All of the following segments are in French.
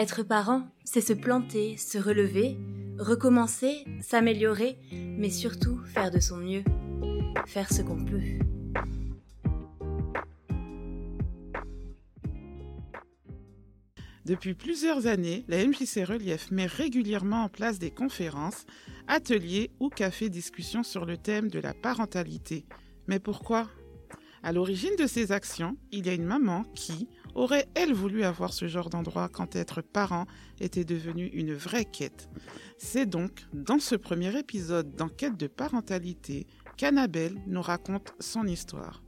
Être parent, c'est se planter, se relever, recommencer, s'améliorer, mais surtout faire de son mieux, faire ce qu'on peut. Depuis plusieurs années, la MJC Relief met régulièrement en place des conférences, ateliers ou cafés discussions sur le thème de la parentalité. Mais pourquoi? À l'origine de ces actions, il y a une maman qui aurait, elle, voulu avoir ce genre d'endroit quand être parent était devenu une vraie quête. C'est donc dans ce premier épisode d'enquête de parentalité qu'Annabelle nous raconte son histoire.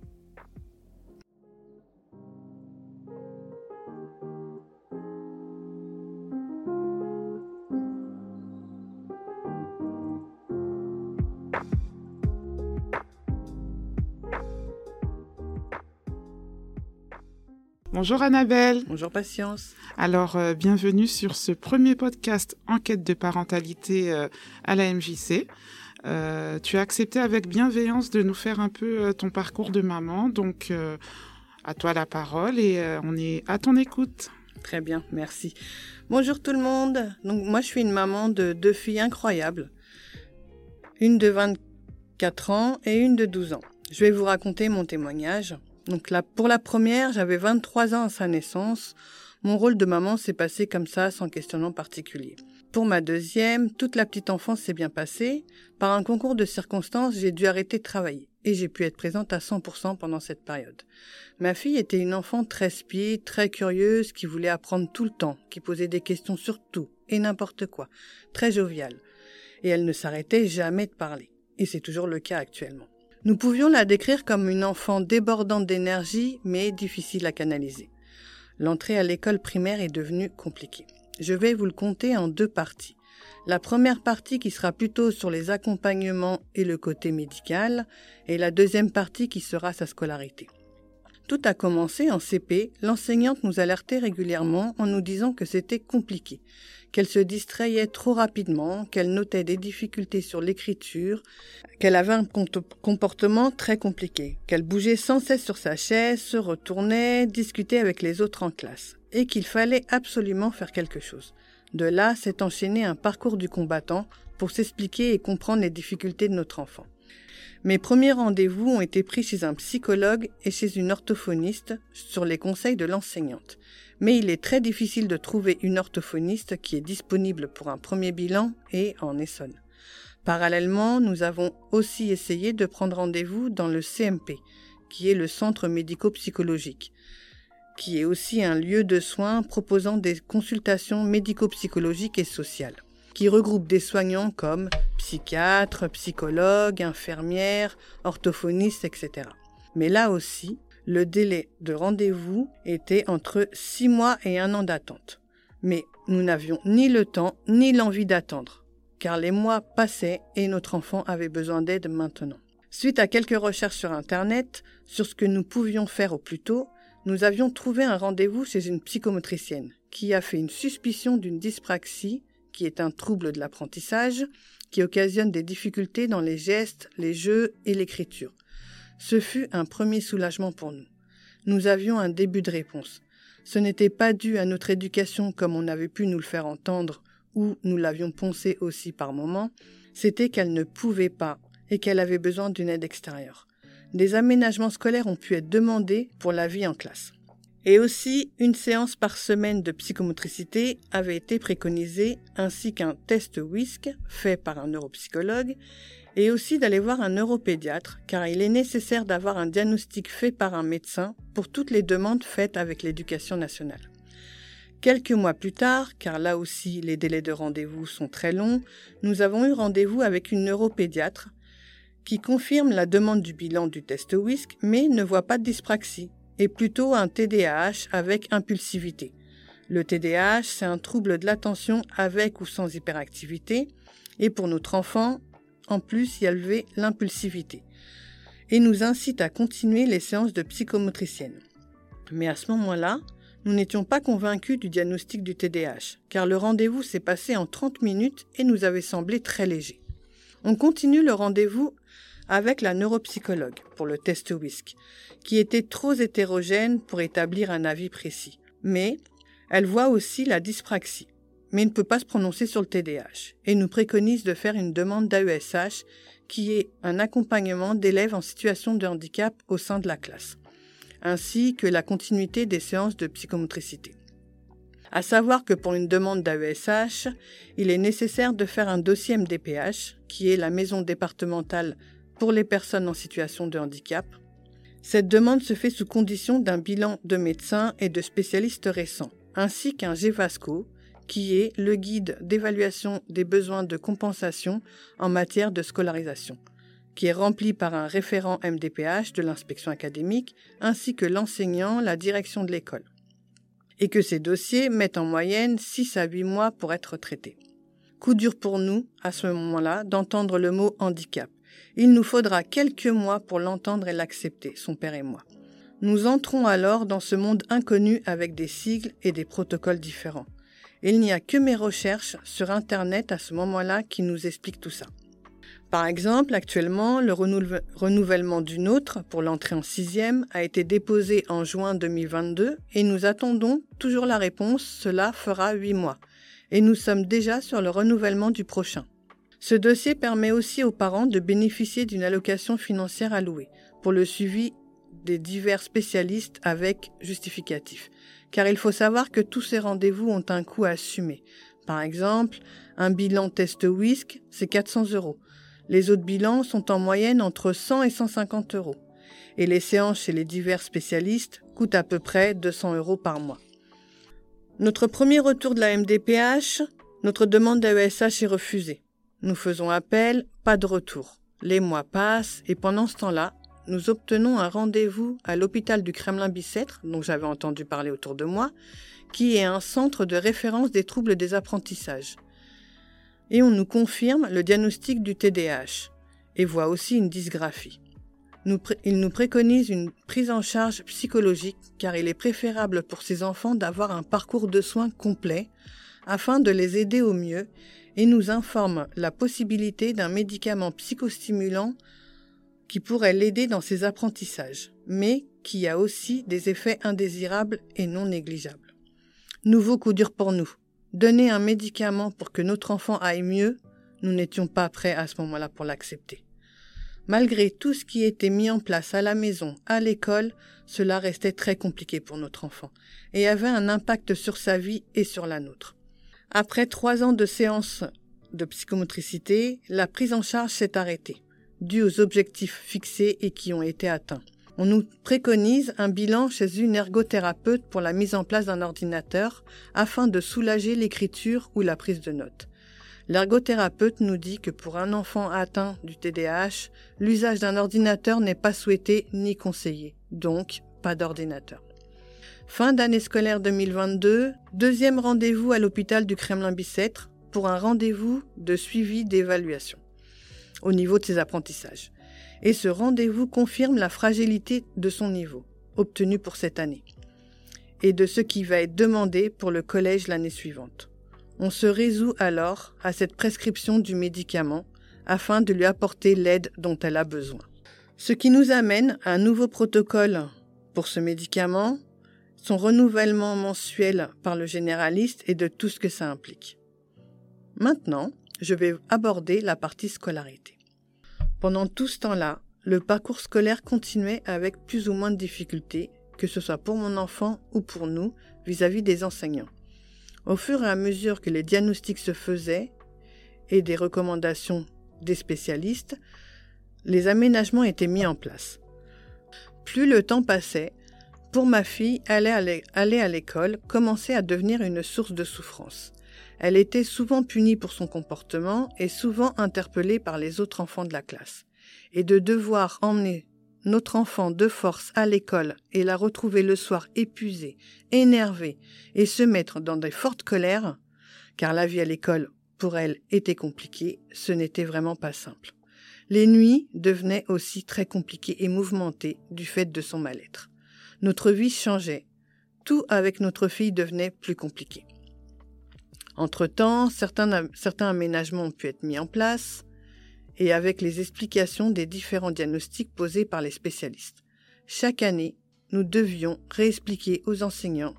Bonjour Annabelle. Bonjour Patience. Alors, euh, bienvenue sur ce premier podcast Enquête de parentalité euh, à la MJC. Euh, tu as accepté avec bienveillance de nous faire un peu ton parcours de maman, donc à toi la parole et on est à ton écoute. Très bien, merci. Bonjour tout le monde. Donc moi je suis une maman de deux filles incroyables, une de 24 ans et une de 12 ans. Je vais vous raconter mon témoignage. Donc là, pour la première, j'avais 23 ans à sa naissance. Mon rôle de maman s'est passé comme ça, sans questionnement particulier. Pour ma deuxième, toute la petite enfance s'est bien passée. Par un concours de circonstances, j'ai dû arrêter de travailler et j'ai pu être présente à 100% pendant cette période. Ma fille était une enfant très speed, très curieuse, qui voulait apprendre tout le temps, qui posait des questions sur tout et n'importe quoi, très joviale. Et elle ne s'arrêtait jamais de parler. Et c'est toujours le cas actuellement. Nous pouvions la décrire comme une enfant débordante d'énergie, mais difficile à canaliser. L'entrée à l'école primaire est devenue compliquée. Je vais vous le compter en deux parties. La première partie qui sera plutôt sur les accompagnements et le côté médical, et la deuxième partie qui sera sa scolarité. Tout a commencé en CP, l'enseignante nous alertait régulièrement en nous disant que c'était compliqué, qu'elle se distrayait trop rapidement, qu'elle notait des difficultés sur l'écriture, qu'elle avait un comportement très compliqué, qu'elle bougeait sans cesse sur sa chaise, se retournait, discutait avec les autres en classe, et qu'il fallait absolument faire quelque chose. De là s'est enchaîné un parcours du combattant pour s'expliquer et comprendre les difficultés de notre enfant. Mes premiers rendez-vous ont été pris chez un psychologue et chez une orthophoniste sur les conseils de l'enseignante. Mais il est très difficile de trouver une orthophoniste qui est disponible pour un premier bilan et en Essonne. Parallèlement, nous avons aussi essayé de prendre rendez-vous dans le CMP, qui est le centre médico-psychologique, qui est aussi un lieu de soins proposant des consultations médico-psychologiques et sociales qui regroupe des soignants comme psychiatres, psychologues, infirmières, orthophonistes, etc. Mais là aussi, le délai de rendez-vous était entre six mois et un an d'attente. Mais nous n'avions ni le temps ni l'envie d'attendre, car les mois passaient et notre enfant avait besoin d'aide maintenant. Suite à quelques recherches sur Internet sur ce que nous pouvions faire au plus tôt, nous avions trouvé un rendez-vous chez une psychomotricienne qui a fait une suspicion d'une dyspraxie qui est un trouble de l'apprentissage, qui occasionne des difficultés dans les gestes, les jeux et l'écriture. Ce fut un premier soulagement pour nous. Nous avions un début de réponse. Ce n'était pas dû à notre éducation comme on avait pu nous le faire entendre ou nous l'avions poncé aussi par moments, c'était qu'elle ne pouvait pas et qu'elle avait besoin d'une aide extérieure. Des aménagements scolaires ont pu être demandés pour la vie en classe. Et aussi, une séance par semaine de psychomotricité avait été préconisée, ainsi qu'un test WISC fait par un neuropsychologue, et aussi d'aller voir un neuropédiatre, car il est nécessaire d'avoir un diagnostic fait par un médecin pour toutes les demandes faites avec l'éducation nationale. Quelques mois plus tard, car là aussi les délais de rendez-vous sont très longs, nous avons eu rendez-vous avec une neuropédiatre qui confirme la demande du bilan du test WISC, mais ne voit pas de dyspraxie est plutôt un TDAH avec impulsivité. Le TDAH, c'est un trouble de l'attention avec ou sans hyperactivité, et pour notre enfant, en plus y levé l'impulsivité, et nous incite à continuer les séances de psychomotricienne. Mais à ce moment-là, nous n'étions pas convaincus du diagnostic du TDAH, car le rendez-vous s'est passé en 30 minutes et nous avait semblé très léger. On continue le rendez-vous avec la neuropsychologue pour le test WISC, qui était trop hétérogène pour établir un avis précis. Mais Elle voit aussi la dyspraxie, mais ne peut pas se prononcer sur le TDAH et nous préconise de faire une demande d'AESH qui est un accompagnement d'élèves en situation de handicap au sein de la classe, ainsi que la continuité des séances de psychomotricité. À savoir que pour une demande d'AESH, il est nécessaire de faire un dossier MDPH, qui est la maison départementale pour les personnes en situation de handicap. Cette demande se fait sous condition d'un bilan de médecins et de spécialistes récents, ainsi qu'un GEVASCO, qui est le guide d'évaluation des besoins de compensation en matière de scolarisation, qui est rempli par un référent MDPH de l'inspection académique ainsi que l'enseignant, la direction de l'école, et que ces dossiers mettent en moyenne 6 à 8 mois pour être traités. Coup dur pour nous, à ce moment-là, d'entendre le mot handicap. Il nous faudra quelques mois pour l'entendre et l'accepter, son père et moi. Nous entrons alors dans ce monde inconnu avec des sigles et des protocoles différents. Il n'y a que mes recherches sur Internet à ce moment-là qui nous expliquent tout ça. Par exemple, actuellement, le renouvellement du nôtre pour l'entrée en sixième a été déposé en juin 2022 et nous attendons toujours la réponse. Cela fera huit mois. Et nous sommes déjà sur le renouvellement du prochain. Ce dossier permet aussi aux parents de bénéficier d'une allocation financière allouée pour le suivi des divers spécialistes avec justificatif car il faut savoir que tous ces rendez-vous ont un coût à assumer. Par exemple, un bilan test WISC, c'est 400 euros. Les autres bilans sont en moyenne entre 100 et 150 euros. Et les séances chez les divers spécialistes coûtent à peu près 200 euros par mois. Notre premier retour de la MDPH, notre demande d'AESH est refusée. Nous faisons appel, pas de retour. Les mois passent et pendant ce temps-là, nous obtenons un rendez-vous à l'hôpital du Kremlin-Bicêtre, dont j'avais entendu parler autour de moi, qui est un centre de référence des troubles des apprentissages. Et on nous confirme le diagnostic du TDAH et voit aussi une dysgraphie. il nous préconise une prise en charge psychologique car il est préférable pour ces enfants d'avoir un parcours de soins complet afin de les aider au mieux et nous informe la possibilité d'un médicament psychostimulant qui pourrait l'aider dans ses apprentissages, mais qui a aussi des effets indésirables et non négligeables. Nouveau coup dur pour nous. Donner un médicament pour que notre enfant aille mieux, nous n'étions pas prêts à ce moment-là pour l'accepter. Malgré tout ce qui était mis en place à la maison, à l'école, cela restait très compliqué pour notre enfant et avait un impact sur sa vie et sur la nôtre. Après trois ans de séances de psychomotricité, la prise en charge s'est arrêtée dû aux objectifs fixés et qui ont été atteints. On nous préconise un bilan chez une ergothérapeute pour la mise en place d'un ordinateur afin de soulager l'écriture ou la prise de notes. L'ergothérapeute nous dit que pour un enfant atteint du TDAH, l'usage d'un ordinateur n'est pas souhaité ni conseillé, donc pas d'ordinateur. Fin d'année scolaire 2022, deuxième rendez-vous à l'hôpital du Kremlin-Bicêtre pour un rendez-vous de suivi d'évaluation au niveau de ses apprentissages. Et ce rendez-vous confirme la fragilité de son niveau, obtenu pour cette année, et de ce qui va être demandé pour le collège l'année suivante. On se résout alors à cette prescription du médicament afin de lui apporter l'aide dont elle a besoin. Ce qui nous amène à un nouveau protocole pour ce médicament, son renouvellement mensuel par le généraliste et de tout ce que ça implique. Maintenant, je vais aborder la partie scolarité. Pendant tout ce temps-là, le parcours scolaire continuait avec plus ou moins de difficultés, que ce soit pour mon enfant ou pour nous, vis-à-vis des enseignants. Au fur et à mesure que les diagnostics se faisaient et des recommandations des spécialistes, les aménagements étaient mis en place. Plus le temps passait, pour ma fille, aller à l'école commençait à devenir une source de souffrance. Elle était souvent punie pour son comportement et souvent interpellée par les autres enfants de la classe. Et de devoir emmener notre enfant de force à l'école et la retrouver le soir épuisée, énervée et se mettre dans des fortes colères, car la vie à l'école pour elle était compliquée, ce n'était vraiment pas simple. Les nuits devenaient aussi très compliquées et mouvementées du fait de son mal-être. Notre vie changeait. Tout avec notre fille devenait plus compliqué. Entre-temps, certains, certains aménagements ont pu être mis en place et avec les explications des différents diagnostics posés par les spécialistes. Chaque année, nous devions réexpliquer aux enseignants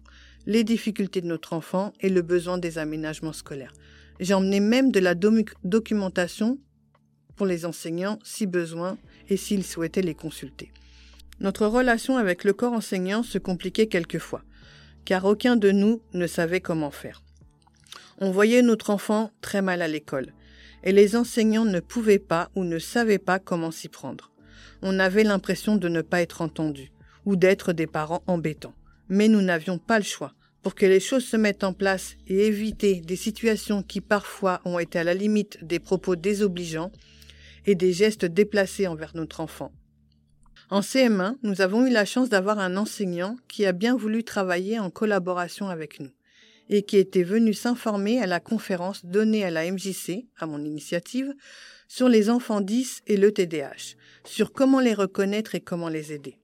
les difficultés de notre enfant et le besoin des aménagements scolaires. J'ai emmené même de la documentation pour les enseignants si besoin et s'ils souhaitaient les consulter. Notre relation avec le corps enseignant se compliquait quelquefois, car aucun de nous ne savait comment faire. On voyait notre enfant très mal à l'école, et les enseignants ne pouvaient pas ou ne savaient pas comment s'y prendre. On avait l'impression de ne pas être entendu, ou d'être des parents embêtants. Mais nous n'avions pas le choix. Pour que les choses se mettent en place et éviter des situations qui parfois ont été à la limite des propos désobligeants et des gestes déplacés envers notre enfant. En CM1, nous avons eu la chance d'avoir un enseignant qui a bien voulu travailler en collaboration avec nous et qui était venu s'informer à la conférence donnée à la MJC, à mon initiative, sur les enfants 10 et le TDAH, sur comment les reconnaître et comment les aider.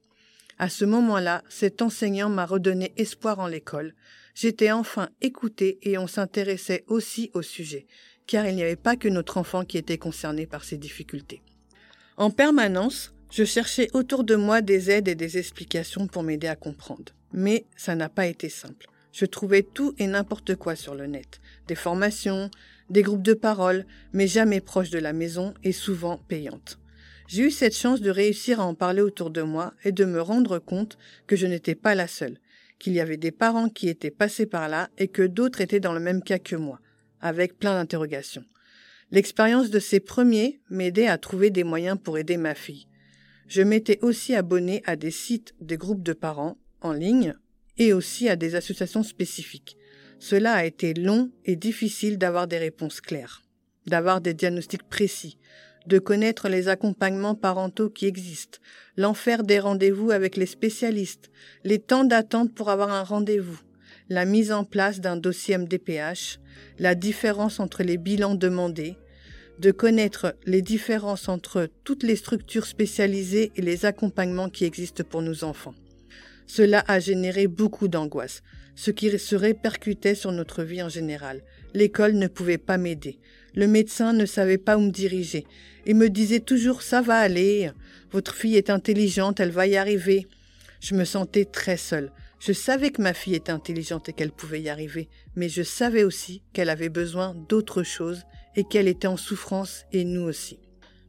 À ce moment-là, cet enseignant m'a redonné espoir en l'école. J'étais enfin écoutée et on s'intéressait aussi au sujet, car il n'y avait pas que notre enfant qui était concerné par ces difficultés. En permanence, je cherchais autour de moi des aides et des explications pour m'aider à comprendre. Mais ça n'a pas été simple. Je trouvais tout et n'importe quoi sur le net. Des formations, des groupes de parole, mais jamais proches de la maison et souvent payantes. J'ai eu cette chance de réussir à en parler autour de moi et de me rendre compte que je n'étais pas la seule, qu'il y avait des parents qui étaient passés par là et que d'autres étaient dans le même cas que moi, avec plein d'interrogations. L'expérience de ces premiers m'aidait à trouver des moyens pour aider ma fille. Je m'étais aussi abonné à des sites des groupes de parents en ligne et aussi à des associations spécifiques. Cela a été long et difficile d'avoir des réponses claires, d'avoir des diagnostics précis, de connaître les accompagnements parentaux qui existent, l'enfer des rendez-vous avec les spécialistes, les temps d'attente pour avoir un rendez-vous, la mise en place d'un dossier MDPH, la différence entre les bilans demandés, de connaître les différences entre toutes les structures spécialisées et les accompagnements qui existent pour nos enfants. Cela a généré beaucoup d'angoisse, ce qui se répercutait sur notre vie en général. L'école ne pouvait pas m'aider. Le médecin ne savait pas où me diriger et me disait toujours ça va aller, votre fille est intelligente, elle va y arriver. Je me sentais très seule. Je savais que ma fille était intelligente et qu'elle pouvait y arriver, mais je savais aussi qu'elle avait besoin d'autre chose et qu'elle était en souffrance et nous aussi.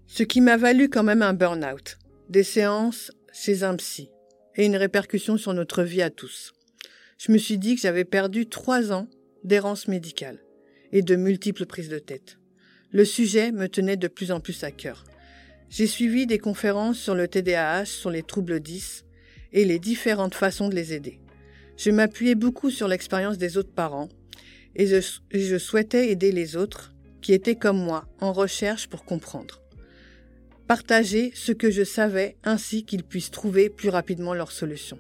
Ce qui m'a valu quand même un burn-out, des séances chez un psy et une répercussion sur notre vie à tous. Je me suis dit que j'avais perdu trois ans d'errance médicale et de multiples prises de tête. Le sujet me tenait de plus en plus à cœur. J'ai suivi des conférences sur le TDAH, sur les troubles 10 et les différentes façons de les aider. Je m'appuyais beaucoup sur l'expérience des autres parents et je, souhaitais aider les autres qui étaient comme moi en recherche pour comprendre. Partager ce que je savais ainsi qu'ils puissent trouver plus rapidement leur solution.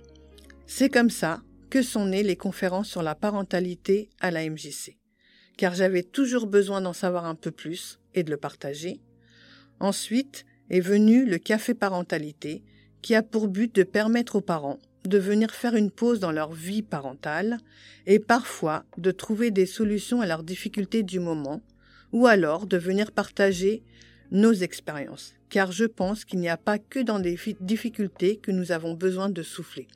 C'est comme ça que sont nées les conférences sur la parentalité à la MJC car j'avais toujours besoin d'en savoir un peu plus et de le partager. Ensuite est venu le café parentalité, qui a pour but de permettre aux parents de venir faire une pause dans leur vie parentale et parfois de trouver des solutions à leurs difficultés du moment, ou alors de venir partager nos expériences, car je pense qu'il n'y a pas que dans des difficultés que nous avons besoin de souffler,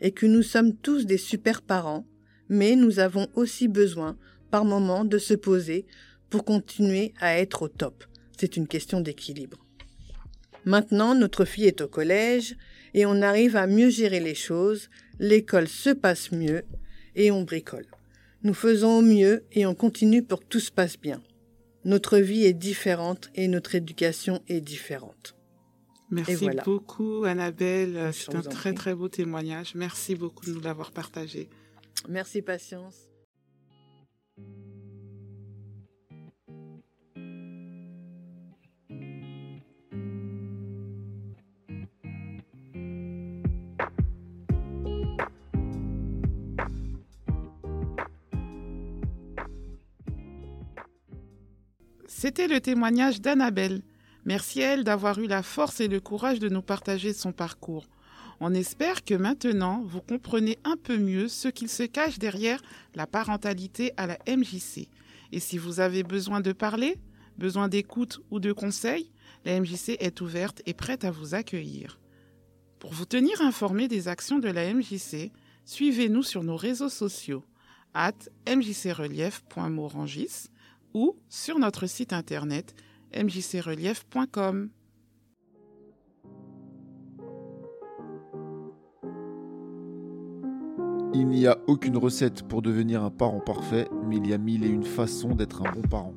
et que nous sommes tous des super parents, mais nous avons aussi besoin par moment de se poser pour continuer à être au top. C'est une question d'équilibre. Maintenant, notre fille est au collège et on arrive à mieux gérer les choses, l'école se passe mieux et on bricole. Nous faisons au mieux et on continue pour que tout se passe bien. Notre vie est différente et notre éducation est différente. Merci beaucoup, Annabelle. C'est un très très beau témoignage. Merci beaucoup de nous l'avoir partagé. Merci, Patience. C'était le témoignage d'Annabelle. Merci à elle d'avoir eu la force et le courage de nous partager son parcours. On espère que maintenant vous comprenez un peu mieux ce qu'il se cache derrière la parentalité à la MJC. Et si vous avez besoin de parler, besoin d'écoute ou de conseils, la MJC est ouverte et prête à vous accueillir. Pour vous tenir informé des actions de la MJC, Suivez-nous sur nos réseaux sociaux at mjcrelief.morangis ou sur notre site internet mjcrelief.com. Il n'y a aucune recette pour devenir un parent parfait, mais il y a mille et une façons d'être un bon parent.